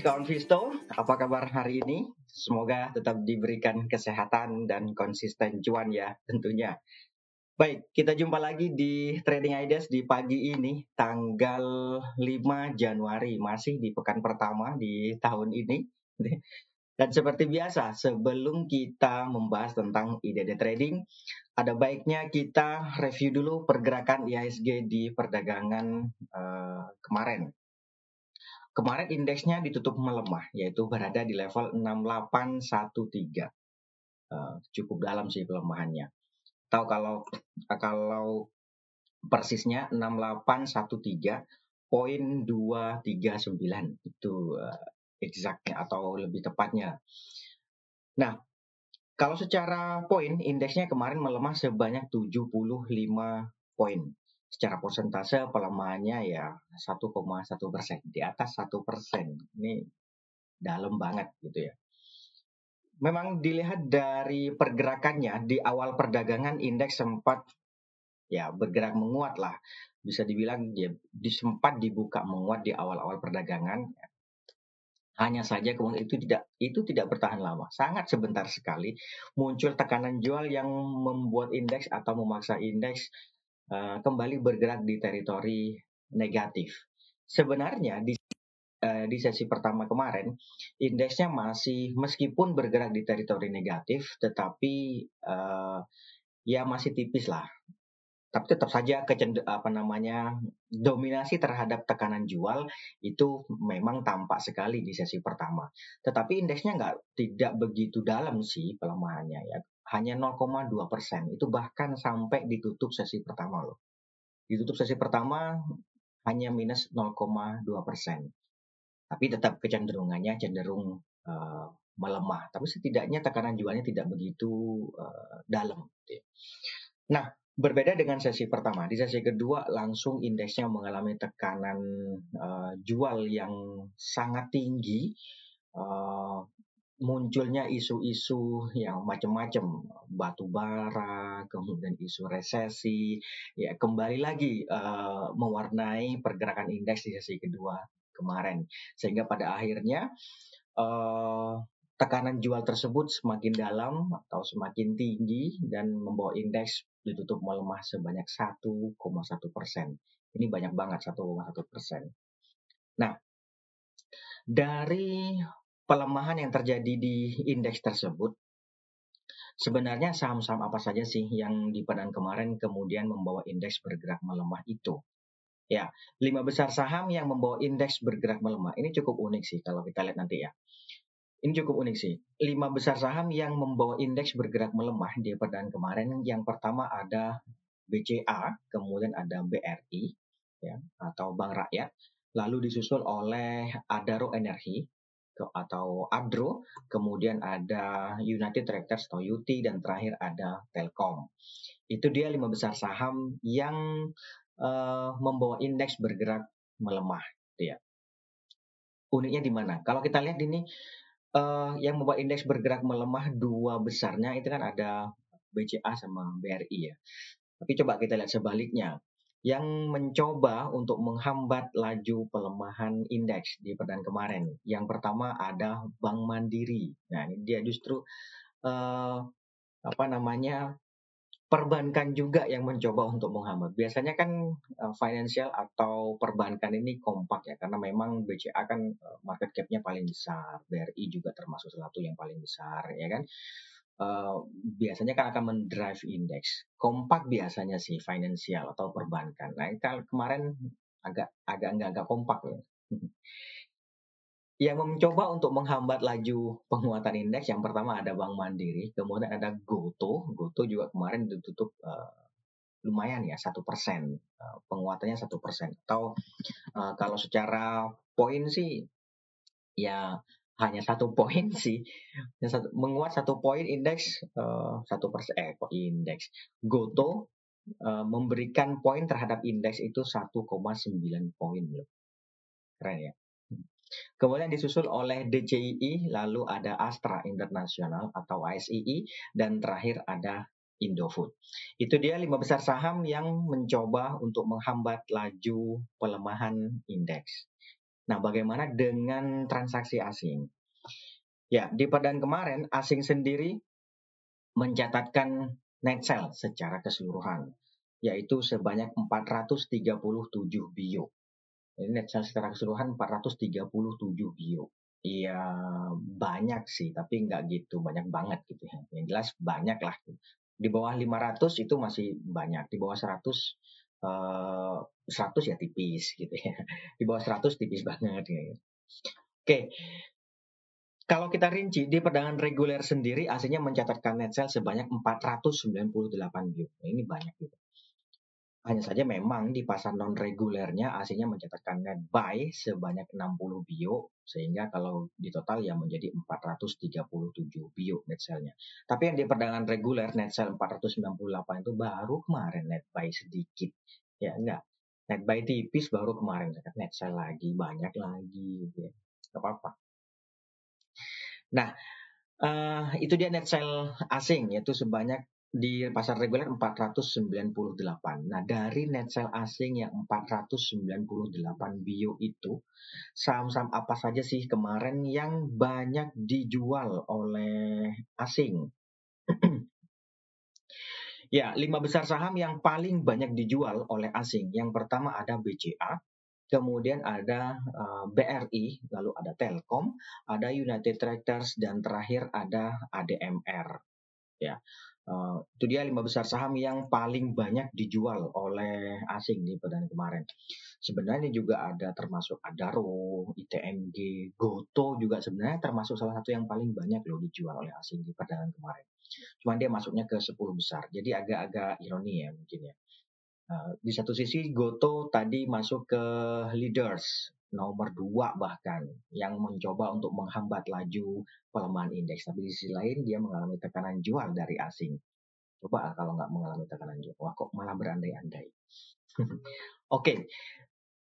kawan Visto, apa kabar hari ini? Semoga tetap diberikan kesehatan dan konsisten cuan ya tentunya. Baik, kita jumpa lagi di Trading Ideas di pagi ini, tanggal 5 Januari, masih di pekan pertama di tahun ini. Dan seperti biasa, sebelum kita membahas tentang ide trading, ada baiknya kita review dulu pergerakan IHSG di perdagangan uh, kemarin. Kemarin indeksnya ditutup melemah, yaitu berada di level 6813. Uh, cukup dalam sih pelemahannya. Atau kalau kalau persisnya 6813.239 itu uh, exactnya atau lebih tepatnya. Nah, kalau secara poin indeksnya kemarin melemah sebanyak 75 poin secara persentase pelemahannya ya 1,1 persen di atas satu persen. Ini dalam banget gitu ya. Memang dilihat dari pergerakannya di awal perdagangan indeks sempat ya bergerak menguat lah. Bisa dibilang dia sempat dibuka menguat di awal-awal perdagangan. Hanya saja kemudian itu tidak itu tidak bertahan lama. Sangat sebentar sekali muncul tekanan jual yang membuat indeks atau memaksa indeks uh, kembali bergerak di teritori negatif. Sebenarnya di uh, di sesi pertama kemarin indeksnya masih meskipun bergerak di teritori negatif, tetapi uh, ya masih tipis lah. Tapi tetap saja kecend apa namanya dominasi terhadap tekanan jual itu memang tampak sekali di sesi pertama. Tetapi indeksnya nggak tidak begitu dalam sih pelemahannya ya hanya 0,2 persen. Itu bahkan sampai ditutup sesi pertama loh. Ditutup sesi pertama hanya minus 0,2 persen. Tapi tetap kecenderungannya cenderung uh, melemah. Tapi setidaknya tekanan jualnya tidak begitu uh, dalam. Gitu ya. Nah, berbeda dengan sesi pertama. Di sesi kedua langsung indeksnya mengalami tekanan uh, jual yang sangat tinggi. Uh, munculnya isu-isu yang macam-macam batu bara kemudian isu resesi. Ya kembali lagi uh, mewarnai pergerakan indeks di sesi kedua kemarin. Sehingga pada akhirnya uh, tekanan jual tersebut semakin dalam atau semakin tinggi dan membawa indeks ditutup melemah sebanyak 1,1 persen. Ini banyak banget 1,1 persen. Nah dari pelemahan yang terjadi di indeks tersebut, sebenarnya saham-saham apa saja sih yang di pekan kemarin kemudian membawa indeks bergerak melemah itu? Ya, lima besar saham yang membawa indeks bergerak melemah. Ini cukup unik sih kalau kita lihat nanti ya. Ini cukup unik sih. Lima besar saham yang membawa indeks bergerak melemah di perdaan kemarin. Yang pertama ada BCA, kemudian ada BRI, ya, atau Bank Rakyat. Lalu disusul oleh Adaro Energi, atau Adro, kemudian ada United Tractors atau UT, dan terakhir ada Telkom. Itu dia lima besar saham yang uh, membawa indeks bergerak melemah. Gitu ya. Uniknya di mana? Kalau kita lihat ini uh, yang membawa indeks bergerak melemah dua besarnya itu kan ada BCA sama BRI ya. Tapi coba kita lihat sebaliknya yang mencoba untuk menghambat laju pelemahan indeks di perdan kemarin. Yang pertama ada Bank Mandiri. Nah, ini dia justru uh, apa namanya perbankan juga yang mencoba untuk menghambat. Biasanya kan uh, financial atau perbankan ini kompak ya karena memang BCA kan uh, market cap-nya paling besar, BRI juga termasuk salah satu yang paling besar ya kan. Uh, biasanya kan akan mendrive indeks. Kompak biasanya sih financial atau perbankan. Nah, kalau kemarin agak agak nggak agak kompak ya. yang mencoba untuk menghambat laju penguatan indeks yang pertama ada Bank Mandiri, kemudian ada Goto. Goto juga kemarin ditutup uh, lumayan ya satu persen uh, penguatannya satu persen. Atau uh, kalau secara poin sih ya hanya satu poin sih satu, menguat satu poin indeks eh, satu persen eh kok indeks Goto uh, memberikan poin terhadap indeks itu 1,9 poin loh keren ya Kemudian disusul oleh DCII, lalu ada Astra Internasional atau ASII, dan terakhir ada Indofood. Itu dia lima besar saham yang mencoba untuk menghambat laju pelemahan indeks. Nah, bagaimana dengan transaksi asing? Ya, di perdagangan kemarin asing sendiri mencatatkan net sell secara keseluruhan yaitu sebanyak 437 bio. Ini net sell secara keseluruhan 437 bio. Iya banyak sih, tapi nggak gitu banyak banget gitu ya. Yang jelas banyak lah. Di bawah 500 itu masih banyak, di bawah 100 eh, 100 ya tipis gitu ya. Di bawah 100 tipis banget ya. Oke, kalau kita rinci, di perdagangan reguler sendiri aslinya mencatatkan net sell sebanyak 498 bio. Nah, ini banyak juga. Hanya saja memang di pasar non regulernya aslinya mencatatkan net buy sebanyak 60 bio sehingga kalau di total ya menjadi 437 bio net sell-nya. Tapi yang di perdagangan reguler net sell 498 itu baru kemarin net buy sedikit. Ya enggak. Net buy tipis baru kemarin net sell lagi banyak lagi gitu ya. Gak apa-apa. Nah, uh, itu dia net sell asing yaitu sebanyak di pasar reguler 498. Nah, dari net sell asing yang 498 bio itu, saham-saham apa saja sih kemarin yang banyak dijual oleh asing? ya, lima besar saham yang paling banyak dijual oleh asing. Yang pertama ada BCA, kemudian ada eh, BRI, lalu ada Telkom, ada United Tractors, dan terakhir ada ADMR. Ya, uh, itu dia lima besar saham yang paling banyak dijual oleh asing di perdagangan kemarin. Sebenarnya juga ada termasuk Adaro, ITMG, Goto juga sebenarnya termasuk salah satu yang paling banyak loh dijual oleh asing di perdagangan kemarin. Cuman dia masuknya ke 10 besar, jadi agak-agak ironi ya mungkin ya. Uh, di satu sisi Goto tadi masuk ke leaders nomor dua bahkan yang mencoba untuk menghambat laju pelemahan indeks. Tapi di sisi lain dia mengalami tekanan jual dari asing. Coba kalau nggak mengalami tekanan jual, wah kok malah berandai-andai. Oke, okay.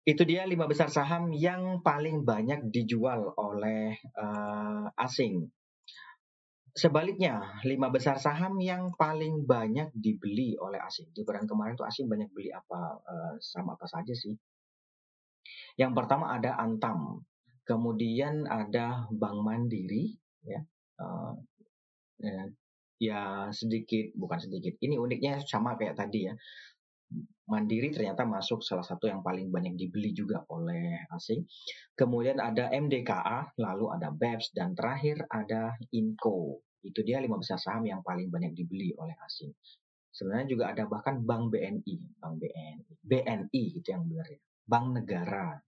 itu dia lima besar saham yang paling banyak dijual oleh uh, asing Sebaliknya, lima besar saham yang paling banyak dibeli oleh asing. Di bulan kemarin tuh asing banyak beli apa uh, saham apa saja sih? Yang pertama ada Antam, kemudian ada Bank Mandiri, ya, uh, ya sedikit bukan sedikit. Ini uniknya sama kayak tadi ya. Mandiri ternyata masuk salah satu yang paling banyak dibeli juga oleh asing. Kemudian ada MDKA, lalu ada BEPS, dan terakhir ada Inco. Itu dia lima besar saham yang paling banyak dibeli oleh asing. Sebenarnya juga ada bahkan Bank BNI, Bank BNI, BNI itu yang benar ya, Bank Negara.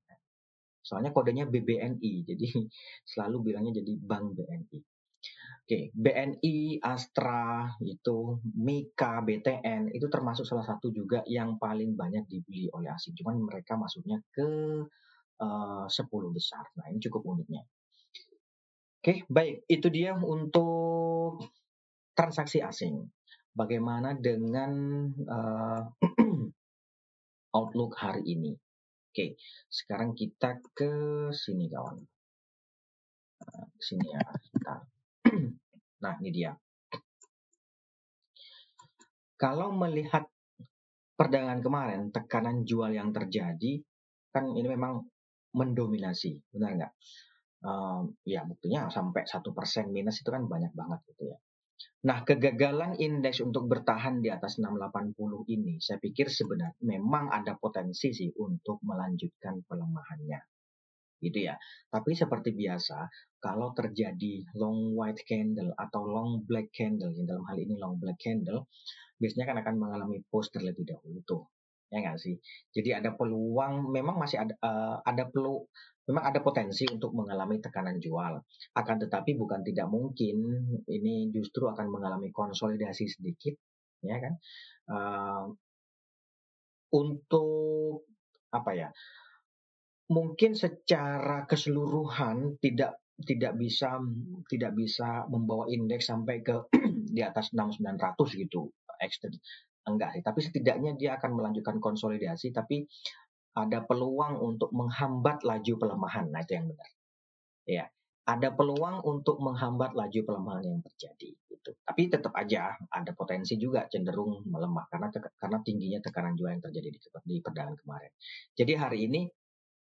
Soalnya kodenya BBNI, jadi selalu bilangnya jadi Bank BNI. Oke, BNI, Astra, itu Mika, BTN, itu termasuk salah satu juga yang paling banyak dibeli oleh asing. Cuman mereka masuknya ke uh, eh, 10 besar. Nah, ini cukup uniknya. Oke, baik. Itu dia untuk transaksi asing. Bagaimana dengan uh, outlook hari ini? Oke, sekarang kita ke sini kawan. Nah, sini ya, kita. nah, ini dia. Kalau melihat perdagangan kemarin, tekanan jual yang terjadi, kan ini memang mendominasi, benar nggak? um, ya buktinya sampai satu persen minus itu kan banyak banget gitu ya. Nah, kegagalan indeks untuk bertahan di atas 680 ini, saya pikir sebenarnya memang ada potensi sih untuk melanjutkan pelemahannya. Gitu ya. Tapi seperti biasa, kalau terjadi long white candle atau long black candle, yang dalam hal ini long black candle, biasanya kan akan mengalami post terlebih dahulu tuh ya nggak sih? Jadi ada peluang, memang masih ada uh, ada perlu memang ada potensi untuk mengalami tekanan jual. Akan tetapi bukan tidak mungkin ini justru akan mengalami konsolidasi sedikit, ya kan? Uh, untuk apa ya? Mungkin secara keseluruhan tidak tidak bisa tidak bisa membawa indeks sampai ke di atas 6900 gitu enggak sih tapi setidaknya dia akan melanjutkan konsolidasi tapi ada peluang untuk menghambat laju pelemahan. Nah, itu yang benar. Ya, ada peluang untuk menghambat laju pelemahan yang terjadi itu. Tapi tetap aja ada potensi juga cenderung melemah karena karena tingginya tekanan jual yang terjadi di, di perdagangan kemarin. Jadi hari ini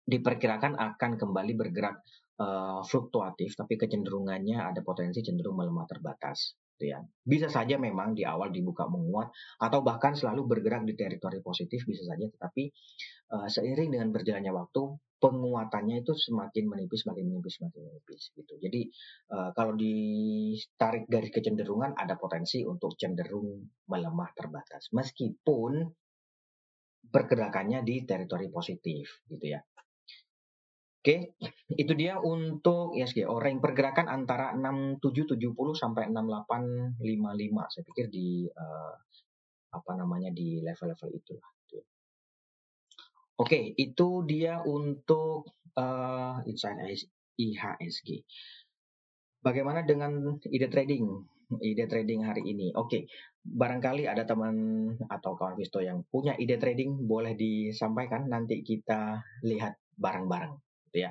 diperkirakan akan kembali bergerak uh, fluktuatif, tapi kecenderungannya ada potensi cenderung melemah terbatas. Gitu ya. Bisa saja memang di awal dibuka menguat atau bahkan selalu bergerak di teritori positif bisa saja, tetapi uh, seiring dengan berjalannya waktu penguatannya itu semakin menipis, semakin menipis, semakin menipis gitu. Jadi uh, kalau ditarik garis kecenderungan ada potensi untuk cenderung melemah terbatas, meskipun pergerakannya di teritori positif gitu ya. Oke, itu dia untuk ISG. Orang pergerakan antara 6770 sampai 6855. Saya pikir di uh, apa namanya di level-level itulah. Oke, itu dia untuk uh, insight IHSG. Bagaimana dengan ide trading? Ide trading hari ini. Oke, barangkali ada teman atau kawan Visto yang punya ide trading boleh disampaikan nanti kita lihat bareng-bareng gitu ya.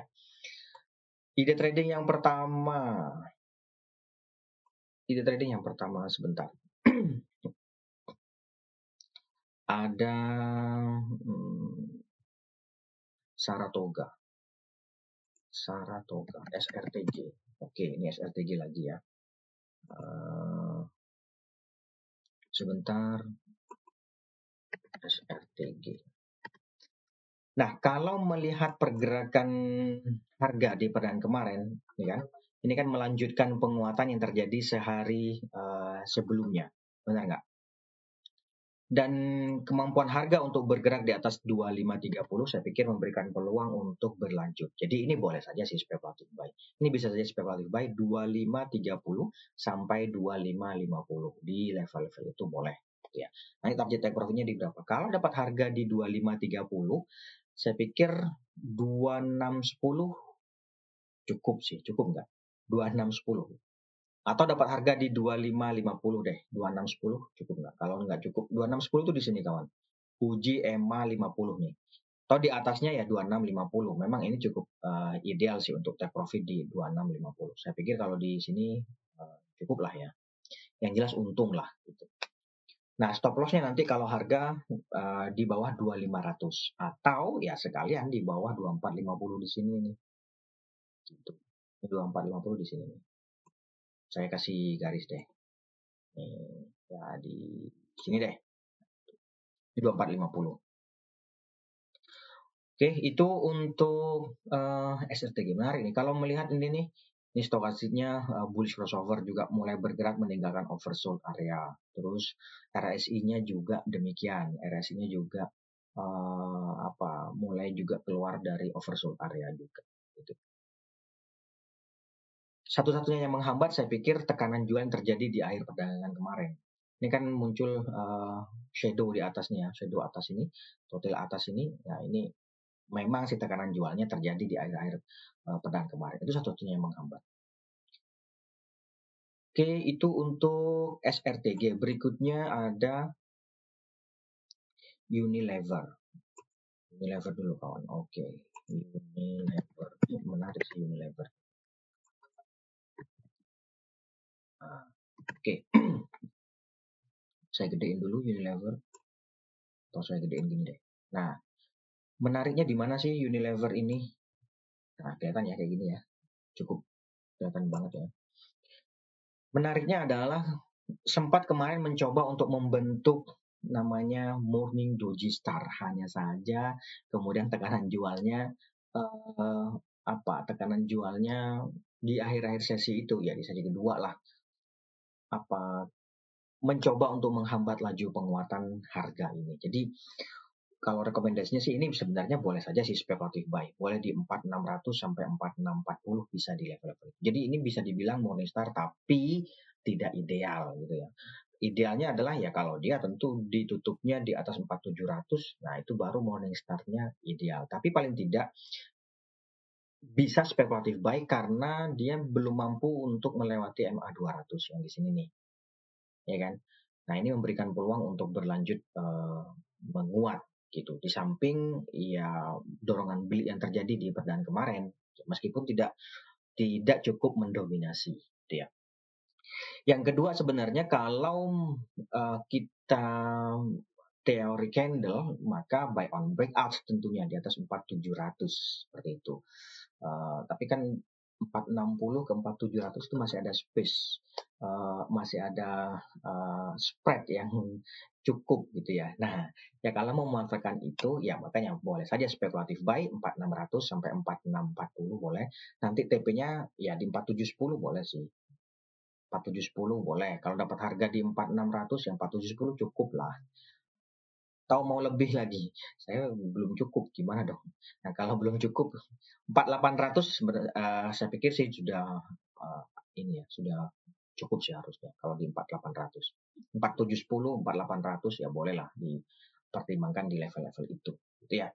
Ide trading yang pertama. Ide trading yang pertama sebentar. Ada hmm, Saratoga. Saratoga, SRTG. Oke, ini SRTG lagi ya. Uh, sebentar. SRTG. Nah, kalau melihat pergerakan harga di perdagangan kemarin, ya kan, ini kan melanjutkan penguatan yang terjadi sehari uh, sebelumnya, benar nggak? Dan kemampuan harga untuk bergerak di atas 2530 saya pikir memberikan peluang untuk berlanjut. Jadi ini boleh saja sih spekulatif buy. Ini bisa saja spekulatif buy 2530 sampai 2550 di level-level itu boleh ya. Nanti target take profitnya di berapa? Kalau dapat harga di 2530 saya pikir 2610 cukup sih, cukup nggak? 2610. Atau dapat harga di 2550 deh, 2610 cukup nggak? Kalau nggak cukup, 2610 tuh di sini kawan. Uji EMA 50 nih. Atau di atasnya ya 2650. Memang ini cukup uh, ideal sih untuk take profit di 2650. Saya pikir kalau di sini uh, cukup lah ya. Yang jelas untung lah gitu. Nah, stop lossnya nanti kalau harga uh, di bawah 2500 atau ya sekalian di bawah 2450 di sini nih. Gitu. 2450 di sini nih. Saya kasih garis deh. Nih, ya di sini deh. Di 2450. Oke, itu untuk uh, eh, SRTG menarik nih. Kalau melihat ini nih, ini stokastiknya uh, bullish crossover juga mulai bergerak meninggalkan oversold area. Terus RSI-nya juga demikian. RSI-nya juga uh, apa mulai juga keluar dari oversold area juga. Gitu. Satu-satunya yang menghambat saya pikir tekanan jual yang terjadi di akhir perdagangan kemarin. Ini kan muncul uh, shadow di atasnya, shadow atas ini, total atas ini. Nah ini memang si tekanan jualnya terjadi di akhir-akhir uh, perdagangan kemarin. Itu satu-satunya yang menghambat. Oke, itu untuk SRTG. Berikutnya ada Unilever. Unilever dulu kawan. Oke, Unilever. Menarik sih Unilever. Nah, Oke. saya gedein dulu Unilever. Atau saya gedein gini deh. Nah, menariknya di mana sih Unilever ini? Nah, kelihatan ya kayak gini ya. Cukup kelihatan banget ya. Menariknya adalah sempat kemarin mencoba untuk membentuk namanya Morning Doji Star hanya saja kemudian tekanan jualnya uh, apa tekanan jualnya di akhir-akhir sesi itu ya di sesi kedua lah apa mencoba untuk menghambat laju penguatan harga ini. Jadi kalau rekomendasinya sih ini sebenarnya boleh saja sih spekulatif buy. Boleh di 4600 sampai 4640 bisa di level-level. Jadi ini bisa dibilang Morningstar tapi tidak ideal gitu ya. Idealnya adalah ya kalau dia tentu ditutupnya di atas 4700, nah itu baru Morningstar-nya ideal. Tapi paling tidak bisa spekulatif buy karena dia belum mampu untuk melewati MA 200 yang di sini nih. Ya kan? Nah, ini memberikan peluang untuk berlanjut uh, menguat gitu. Di samping ya dorongan beli yang terjadi di perdagangan kemarin, meskipun tidak tidak cukup mendominasi, gitu ya. Yang kedua sebenarnya kalau uh, kita teori candle, maka buy on breakout tentunya di atas 4700 seperti itu. Uh, tapi kan 460 ke 4700 itu masih ada space, uh, masih ada uh, spread yang cukup gitu ya. Nah, ya kalau mau memanfaatkan itu, ya makanya boleh saja spekulatif buy 4600 sampai 4640 boleh. Nanti TP-nya ya di 4710 boleh sih. 4710 boleh. Kalau dapat harga di 4600 yang 4710 cukup lah. Tahu mau lebih lagi, saya belum cukup, gimana dong? Nah kalau belum cukup, 4800 uh, saya pikir sih sudah uh, ini ya, sudah cukup sih harusnya kalau di 4800. 4710, 4800 ya bolehlah dipertimbangkan di level-level itu, gitu ya.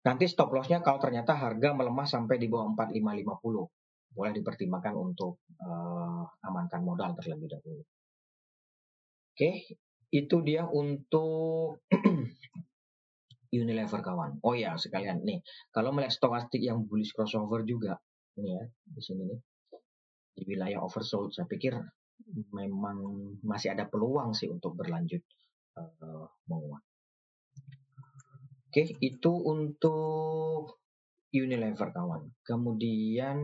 Nanti stop lossnya kalau ternyata harga melemah sampai di bawah 4550, boleh dipertimbangkan untuk uh, amankan modal terlebih dahulu. Oke, itu dia untuk Unilever kawan. Oh ya, sekalian nih, kalau melihat stokastik yang bullish crossover juga, ini ya, di sini nih, di wilayah oversold, saya pikir memang masih ada peluang sih untuk berlanjut uh, menguat. Oke, itu untuk Unilever kawan. Kemudian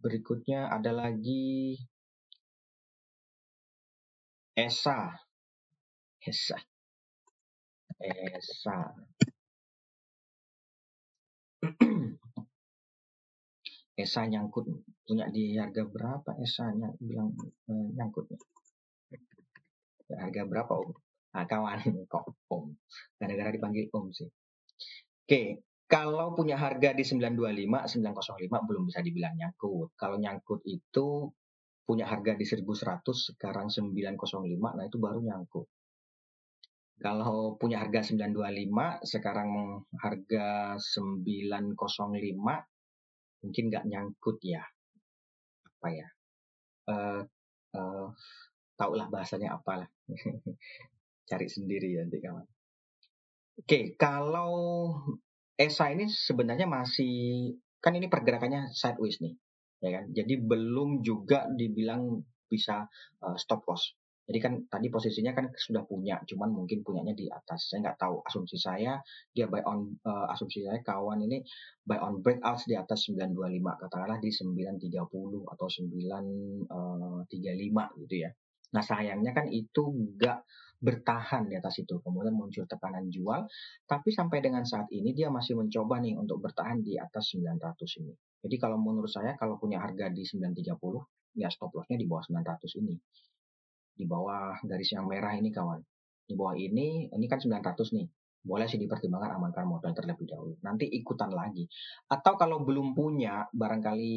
berikutnya ada lagi ESA. ESA. Esa. Esa nyangkut punya di harga berapa Esa yang bilang eh, nyangkutnya? Harga berapa Om? Ah, kawan kok Om. Gara-gara dipanggil Om sih. Oke, kalau punya harga di 925, 905 belum bisa dibilang nyangkut. Kalau nyangkut itu punya harga di 1100 sekarang 905 nah itu baru nyangkut. Kalau punya harga 925, sekarang harga 905, mungkin nggak nyangkut ya. Apa ya? Uh, uh, taulah bahasanya apalah. Cari sendiri ya nanti kawan. Oke, kalau ESA ini sebenarnya masih kan ini pergerakannya sideways nih, ya kan? Jadi belum juga dibilang bisa uh, stop loss. Jadi kan tadi posisinya kan sudah punya, cuman mungkin punyanya di atas. Saya nggak tahu. Asumsi saya dia buy on uh, asumsi saya kawan ini buy on breakout di atas 925 katakanlah di 930 atau 935 uh, gitu ya. Nah sayangnya kan itu nggak bertahan di atas itu. Kemudian muncul tekanan jual, tapi sampai dengan saat ini dia masih mencoba nih untuk bertahan di atas 900 ini. Jadi kalau menurut saya kalau punya harga di 930 ya stop lossnya di bawah 900 ini di bawah garis yang merah ini kawan. Di bawah ini, ini kan 900 nih. Boleh sih dipertimbangkan amankan modal terlebih dahulu. Nanti ikutan lagi. Atau kalau belum punya, barangkali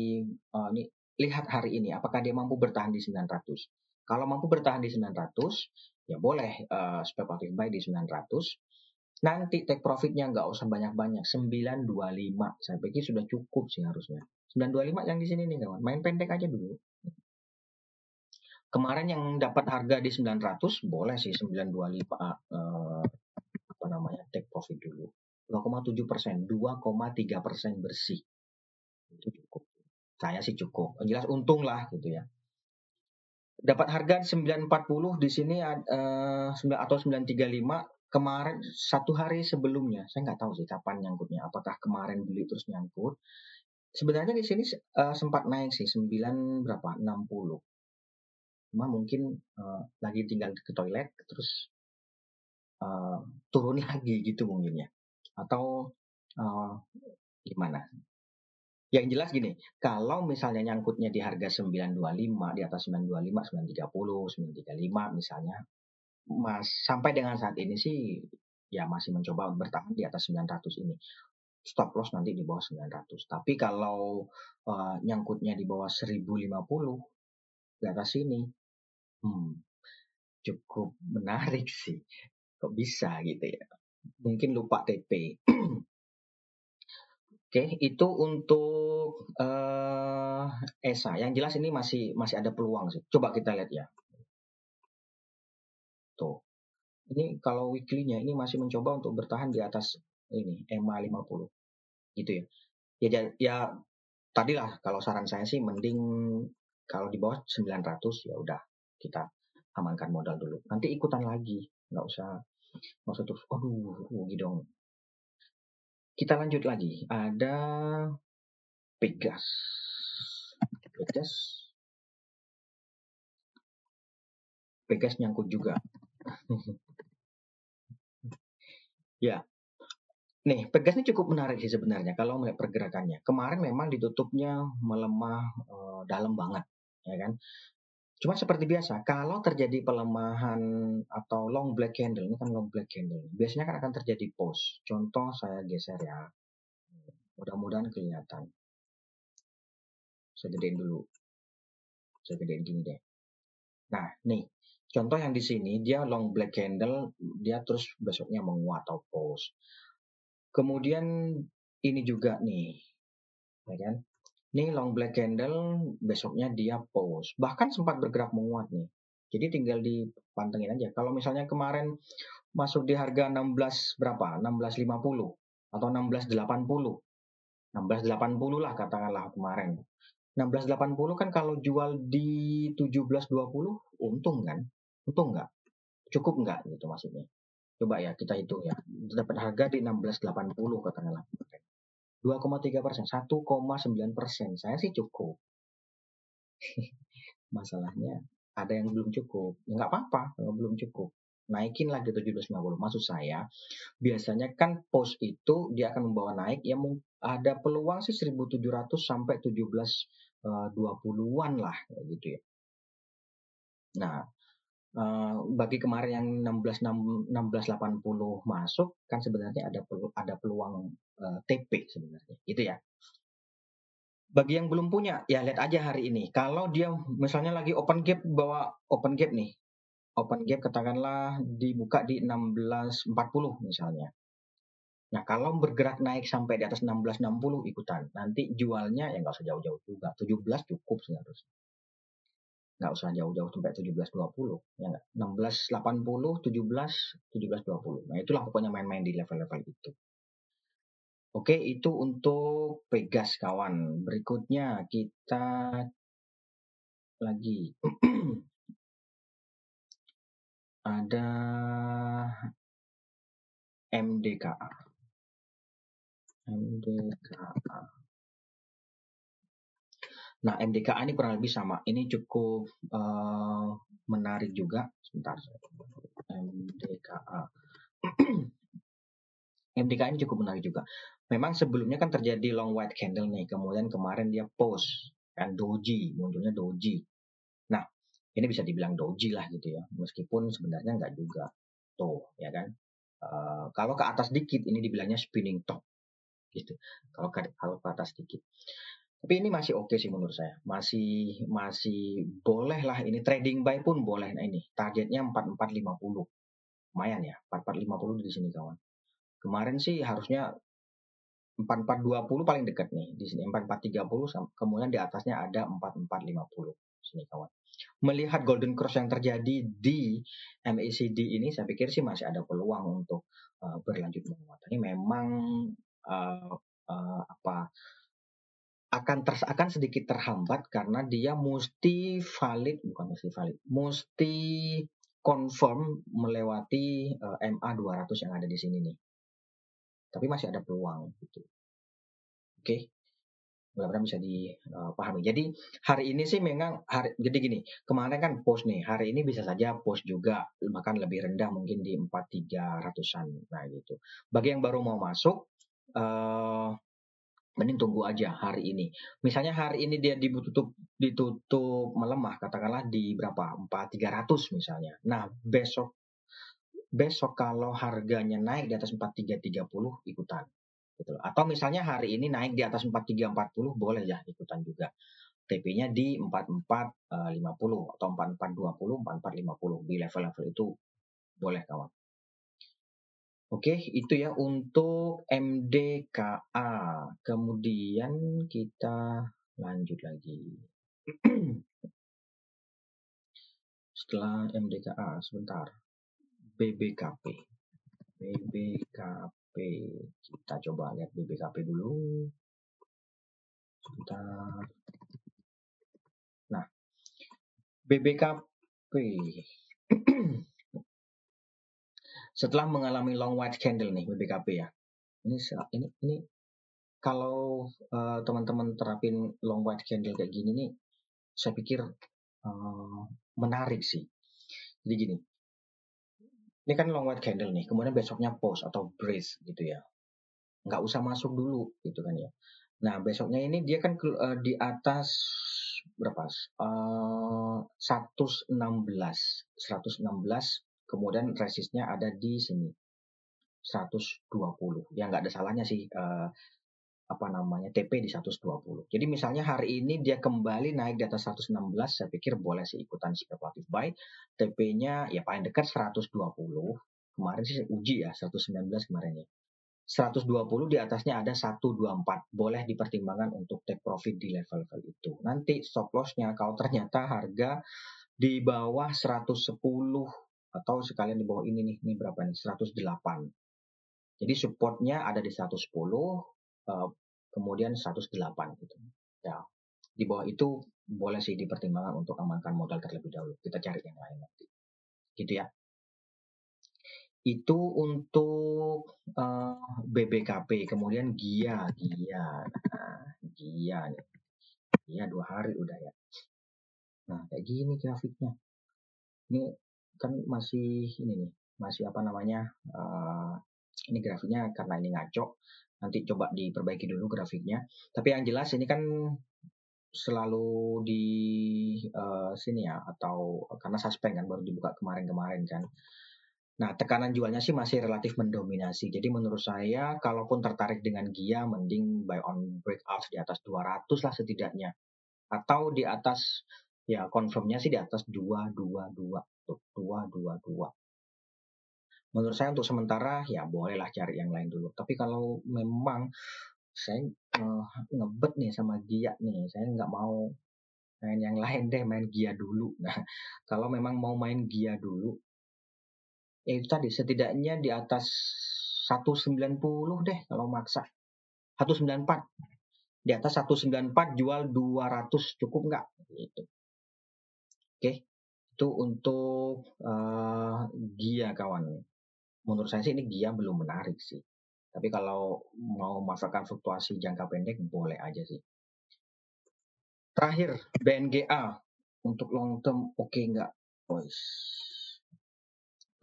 uh, ini lihat hari ini apakah dia mampu bertahan di 900. Kalau mampu bertahan di 900, ya boleh uh, spekulatif buy di 900. Nanti take profitnya nggak usah banyak-banyak, 925. Saya pikir sudah cukup sih harusnya. 925 yang di sini nih kawan, main pendek aja dulu. Kemarin yang dapat harga di 900 boleh sih 925 uh, apa namanya take profit dulu. 2,7 persen, 2,3 persen bersih. Itu cukup. Saya sih cukup. Jelas untung lah gitu ya. Dapat harga 940 di sini uh, atau 935 kemarin satu hari sebelumnya. Saya nggak tahu sih kapan nyangkutnya. Apakah kemarin beli terus nyangkut? Sebenarnya di sini uh, sempat naik sih 9 berapa? 60 cuma mungkin uh, lagi tinggal ke toilet terus uh, turun lagi gitu mungkin ya. Atau uh, gimana? Yang jelas gini kalau misalnya nyangkutnya di harga 925 di atas 925 930 935 misalnya mas sampai dengan saat ini sih ya masih mencoba bertahan di atas 900 ini. Stop loss nanti di bawah 900 tapi kalau uh, nyangkutnya di bawah 1050 di atas ini Hmm, cukup menarik sih. Kok bisa gitu ya? Mungkin lupa TP. Oke, itu untuk uh, ESA. Yang jelas ini masih masih ada peluang sih. Coba kita lihat ya. Tuh. Ini kalau weekly-nya ini masih mencoba untuk bertahan di atas ini EMA 50. Gitu ya. Ya ya, ya tadilah kalau saran saya sih mending kalau di bawah 900 ya udah kita amankan modal dulu. Nanti ikutan lagi, nggak usah nggak usah terus, aduh rugi dong. Kita lanjut lagi, ada Pegas. Pegas. Pegas nyangkut juga. ya, Nih, Pegas ini cukup menarik sih sebenarnya kalau melihat pergerakannya. Kemarin memang ditutupnya melemah uh, dalam banget, ya kan? Cuma seperti biasa, kalau terjadi pelemahan atau long black candle, ini kan long black candle, biasanya kan akan terjadi pause. Contoh saya geser ya, mudah-mudahan kelihatan. Saya gedein dulu. Saya gedein gini deh. Nah, nih, contoh yang di sini dia long black candle, dia terus besoknya menguat atau pause. Kemudian ini juga nih, ya kan? Ini long black candle, besoknya dia pause. Bahkan sempat bergerak menguat nih. Jadi tinggal dipantengin aja. Kalau misalnya kemarin masuk di harga 16 berapa? 1650 atau 1680. 1680 lah katakanlah kemarin. 1680 kan kalau jual di 1720 untung kan? Untung nggak? Cukup nggak gitu maksudnya? Coba ya kita hitung ya. Dapat harga di 1680 katakanlah. 2,3 persen, 1,9 persen. Saya sih cukup. Masalahnya ada yang belum cukup. Ya nggak apa-apa kalau belum cukup. Naikin lagi 1750. Maksud saya, biasanya kan post itu dia akan membawa naik. Ya ada peluang sih 1700 sampai 1720-an lah gitu ya. Nah, Uh, bagi kemarin yang 16 1680 masuk kan sebenarnya ada pelu, ada peluang eh, TP sebenarnya gitu ya. Bagi yang belum punya ya lihat aja hari ini. Kalau dia misalnya lagi open gap bawa open gap nih. Open gap katakanlah dibuka di 1640 misalnya. Nah, kalau bergerak naik sampai di atas 1660 ikutan. Nanti jualnya ya nggak usah jauh-jauh juga. 17 cukup seharusnya nggak usah jauh-jauh sampai 1720 ya nggak 1680 17 1720 nah itulah pokoknya main-main di level-level itu oke itu untuk Pegas kawan berikutnya kita lagi ada MDKA MDKA Nah, MDKA ini kurang lebih sama. Ini cukup uh, menarik juga. Sebentar. MDKA. MDKA ini cukup menarik juga. Memang sebelumnya kan terjadi long white candle nih. Kemudian kemarin dia post. Kan doji. Munculnya doji. Nah, ini bisa dibilang doji lah gitu ya. Meskipun sebenarnya nggak juga. Tuh, ya kan. Uh, kalau ke atas dikit, ini dibilangnya spinning top. Gitu. Kalau ke, kalau ke atas dikit. Tapi ini masih oke okay sih menurut saya. Masih masih boleh lah ini trading buy pun boleh. Nah ini targetnya 4450. Lumayan ya, 4450 di sini kawan. Kemarin sih harusnya 4420 paling dekat nih di sini 4430 kemudian di atasnya ada 4450 sini kawan. Melihat golden cross yang terjadi di MACD ini saya pikir sih masih ada peluang untuk uh, berlanjut menguat. Ini memang uh, uh, apa akan ter, akan sedikit terhambat karena dia mesti valid bukan mesti valid mesti confirm melewati uh, MA 200 yang ada di sini nih tapi masih ada peluang gitu oke okay? mudah-mudahan bisa dipahami. Eh, jadi hari ini sih memang hari jadi gini, kemarin kan post nih, hari ini bisa saja post juga bahkan lebih rendah mungkin di 4300-an. Nah gitu. Bagi yang baru mau masuk uh, mending tunggu aja hari ini. Misalnya hari ini dia ditutup ditutup melemah katakanlah di berapa? 4300 misalnya. Nah, besok besok kalau harganya naik di atas 4330 ikutan gitu. Atau misalnya hari ini naik di atas 4340 boleh ya ikutan juga. TP-nya di 4450 atau 4420, 4450 di level-level itu boleh kawan. Oke, itu ya untuk MDKA. Kemudian kita lanjut lagi. Setelah MDKA, sebentar. BBKP. BBKP. Kita coba lihat BBKP dulu. Sebentar. Nah, BBKP. setelah mengalami long white candle nih BBKP ya. Ini ini ini kalau uh, teman-teman terapin long white candle kayak gini nih, saya pikir uh, menarik sih. Jadi gini, ini kan long white candle nih, kemudian besoknya pause atau brace gitu ya. Nggak usah masuk dulu gitu kan ya. Nah besoknya ini dia kan uh, di atas berapa? Uh, 116, 116. Kemudian resistnya ada di sini 120. Ya nggak ada salahnya sih uh, apa namanya TP di 120. Jadi misalnya hari ini dia kembali naik di atas 116, saya pikir boleh sih ikutan spekulatif buy. TP-nya ya paling dekat 120. Kemarin sih uji ya 119 kemarin ya. 120 di atasnya ada 124. Boleh dipertimbangkan untuk take profit di level-level itu. Nanti stop loss-nya kalau ternyata harga di bawah 110 atau sekalian di bawah ini nih, ini berapa nih? 108. Jadi supportnya ada di 110, uh, kemudian 108 gitu. Ya, di bawah itu boleh sih dipertimbangkan untuk amankan modal terlebih dahulu. Kita cari yang lain nanti. Gitu ya. Itu untuk uh, eh, BBKP, kemudian GIA, GIA, nah, GIA nih. GIA dua hari udah ya. Nah, kayak gini grafiknya. Ini kan masih ini nih, masih apa namanya? Uh, ini grafiknya karena ini ngaco nanti coba diperbaiki dulu grafiknya tapi yang jelas ini kan selalu di uh, sini ya atau karena suspend kan baru dibuka kemarin-kemarin kan Nah, tekanan jualnya sih masih relatif mendominasi. Jadi menurut saya, kalaupun tertarik dengan Gia, mending buy on breakout di atas 200 lah setidaknya. Atau di atas, ya confirmnya sih di atas 222. Tuh, 222 menurut saya untuk sementara ya bolehlah cari yang lain dulu. Tapi kalau memang saya uh, ngebet nih sama Gia nih, saya nggak mau main yang lain deh, main Gia dulu. Nah, kalau memang mau main Gia dulu, ya itu tadi setidaknya di atas 190 deh kalau maksa. 194. Di atas 194 jual 200 cukup nggak? Gitu. Oke, itu untuk uh, Gia kawan menurut saya sih ini Gia belum menarik sih. Tapi kalau mau masukkan fluktuasi jangka pendek boleh aja sih. Terakhir BNGA untuk long term oke okay nggak? Boys.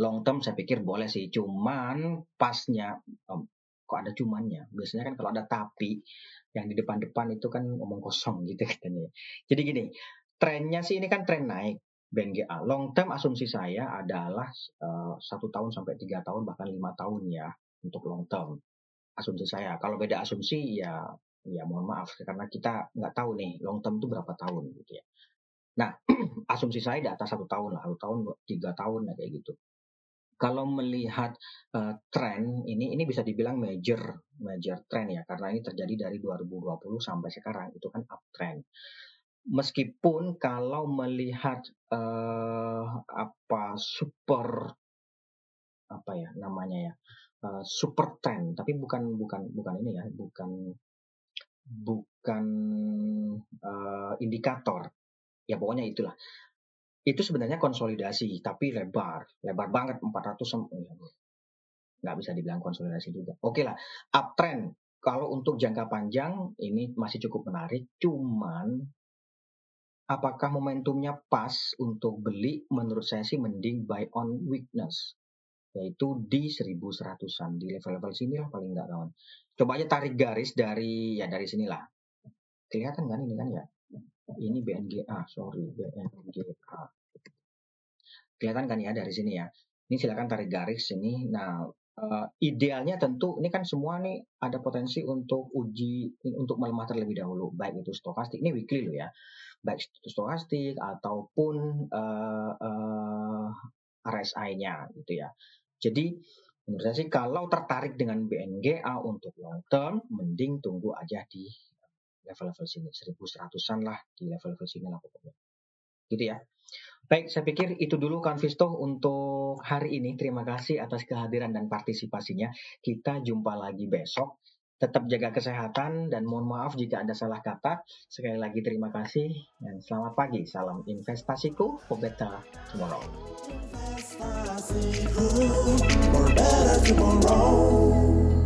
Long term saya pikir boleh sih, cuman pasnya um, kok ada cumannya. Biasanya kan kalau ada tapi yang di depan-depan itu kan omong kosong gitu katanya. Jadi gini, trennya sih ini kan tren naik. BNGA. Long term asumsi saya adalah uh, satu tahun sampai tiga tahun bahkan lima tahun ya untuk long term. Asumsi saya. Kalau beda asumsi ya ya mohon maaf karena kita nggak tahu nih long term itu berapa tahun gitu ya. Nah asumsi saya di atas satu tahun lah, satu tahun tiga tahun ya kayak gitu. Kalau melihat uh, tren ini ini bisa dibilang major major trend ya karena ini terjadi dari 2020 sampai sekarang itu kan uptrend meskipun kalau melihat uh, apa super apa ya namanya ya uh, super trend tapi bukan bukan bukan ini ya bukan bukan uh, indikator. Ya pokoknya itulah. Itu sebenarnya konsolidasi tapi lebar lebar banget 400 ya, nggak bisa dibilang konsolidasi juga. Oke okay lah uptrend. Kalau untuk jangka panjang ini masih cukup menarik cuman apakah momentumnya pas untuk beli? Menurut saya sih mending buy on weakness. Yaitu di 1100-an. Di level-level sini lah paling nggak kawan. Coba aja tarik garis dari, ya dari sinilah. Kelihatan kan ini kan ya? Ini BNGA, sorry, BNGA. Kelihatan kan ya dari sini ya? Ini silakan tarik garis sini. Nah, uh, idealnya tentu ini kan semua nih ada potensi untuk uji untuk melemah terlebih dahulu. Baik itu stokastik ini weekly loh ya. Baik itu stokastik ataupun uh, uh, RSI-nya gitu ya. Jadi menurut saya sih kalau tertarik dengan BNGA untuk long term mending tunggu aja di level-level sini. 1100-an lah di level-level sini lah pokoknya. Gitu ya Baik, saya pikir itu dulu Visto untuk hari ini. Terima kasih atas kehadiran dan partisipasinya. Kita jumpa lagi besok. Tetap jaga kesehatan dan mohon maaf jika ada salah kata. Sekali lagi terima kasih dan selamat pagi. Salam investasiku for better tomorrow. Investasiku for better tomorrow.